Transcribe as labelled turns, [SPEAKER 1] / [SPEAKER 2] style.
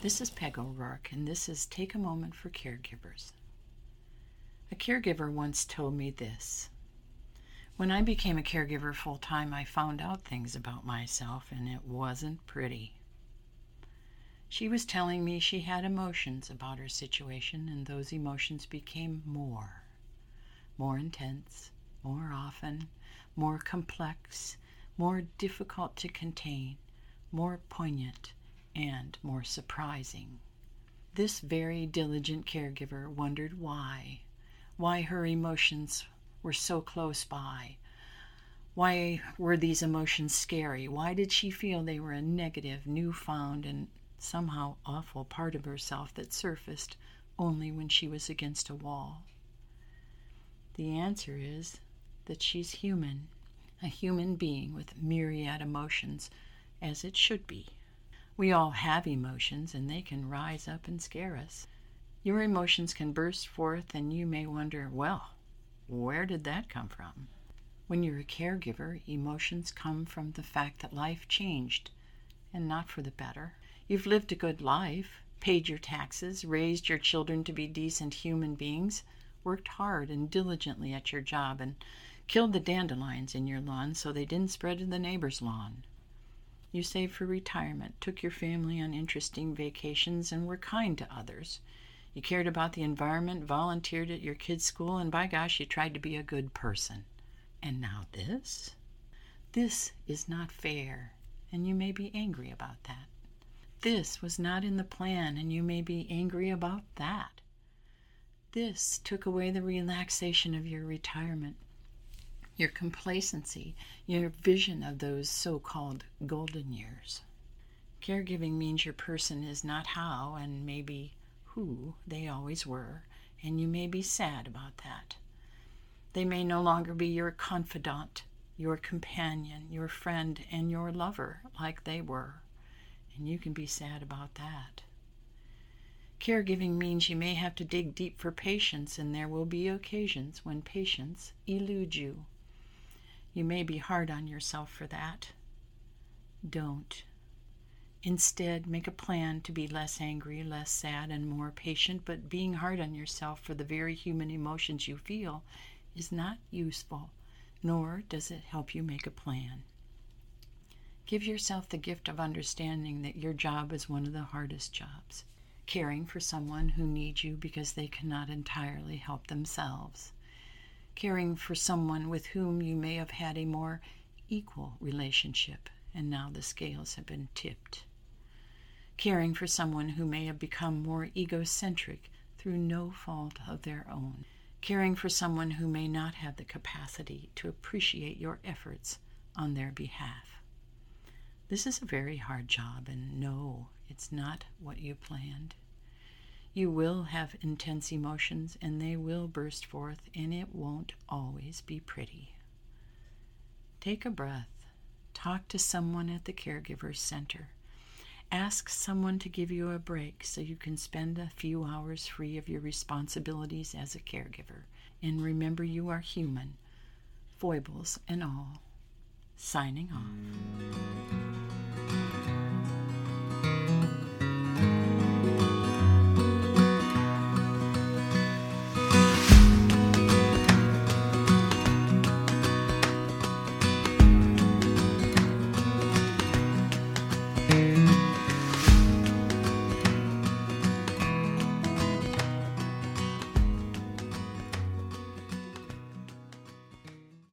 [SPEAKER 1] This is Peg O'Rourke, and this is Take a Moment for Caregivers. A caregiver once told me this When I became a caregiver full time, I found out things about myself, and it wasn't pretty. She was telling me she had emotions about her situation, and those emotions became more, more intense, more often, more complex, more difficult to contain, more poignant and more surprising. This very diligent caregiver wondered why, why her emotions were so close by. Why were these emotions scary? Why did she feel they were a negative, newfound, and somehow awful part of herself that surfaced only when she was against a wall? The answer is that she's human, a human being with myriad emotions, as it should be. We all have emotions, and they can rise up and scare us. Your emotions can burst forth, and you may wonder, well, where did that come from? When you're a caregiver, emotions come from the fact that life changed, and not for the better. You've lived a good life, paid your taxes, raised your children to be decent human beings, worked hard and diligently at your job, and killed the dandelions in your lawn so they didn't spread to the neighbor's lawn. You saved for retirement, took your family on interesting vacations, and were kind to others. You cared about the environment, volunteered at your kids' school, and by gosh, you tried to be a good person. And now this? This is not fair, and you may be angry about that. This was not in the plan, and you may be angry about that. This took away the relaxation of your retirement your complacency, your vision of those so called golden years. Caregiving means your person is not how and maybe who they always were, and you may be sad about that. They may no longer be your confidant, your companion, your friend, and your lover like they were, and you can be sad about that. Caregiving means you may have to dig deep for patience, and there will be occasions when patience eludes you. You may be hard on yourself for that. Don't. Instead, make a plan to be less angry, less sad, and more patient, but being hard on yourself for the very human emotions you feel is not useful, nor does it help you make a plan. Give yourself the gift of understanding that your job is one of the hardest jobs, caring for someone who needs you because they cannot entirely help themselves caring for someone with whom you may have had a more equal relationship, and now the scales have been tipped. Caring for someone who may have become more egocentric through no fault of their own. Caring for someone who may not have the capacity to appreciate your efforts on their behalf. This is a very hard job, and no, it's not what you planned. You will have intense emotions and they will burst forth, and it won't always be pretty. Take a breath. Talk to someone at the Caregivers Center. Ask someone to give you a break so you can spend a few hours free of your responsibilities as a caregiver. And remember, you are human, foibles and all. Signing off.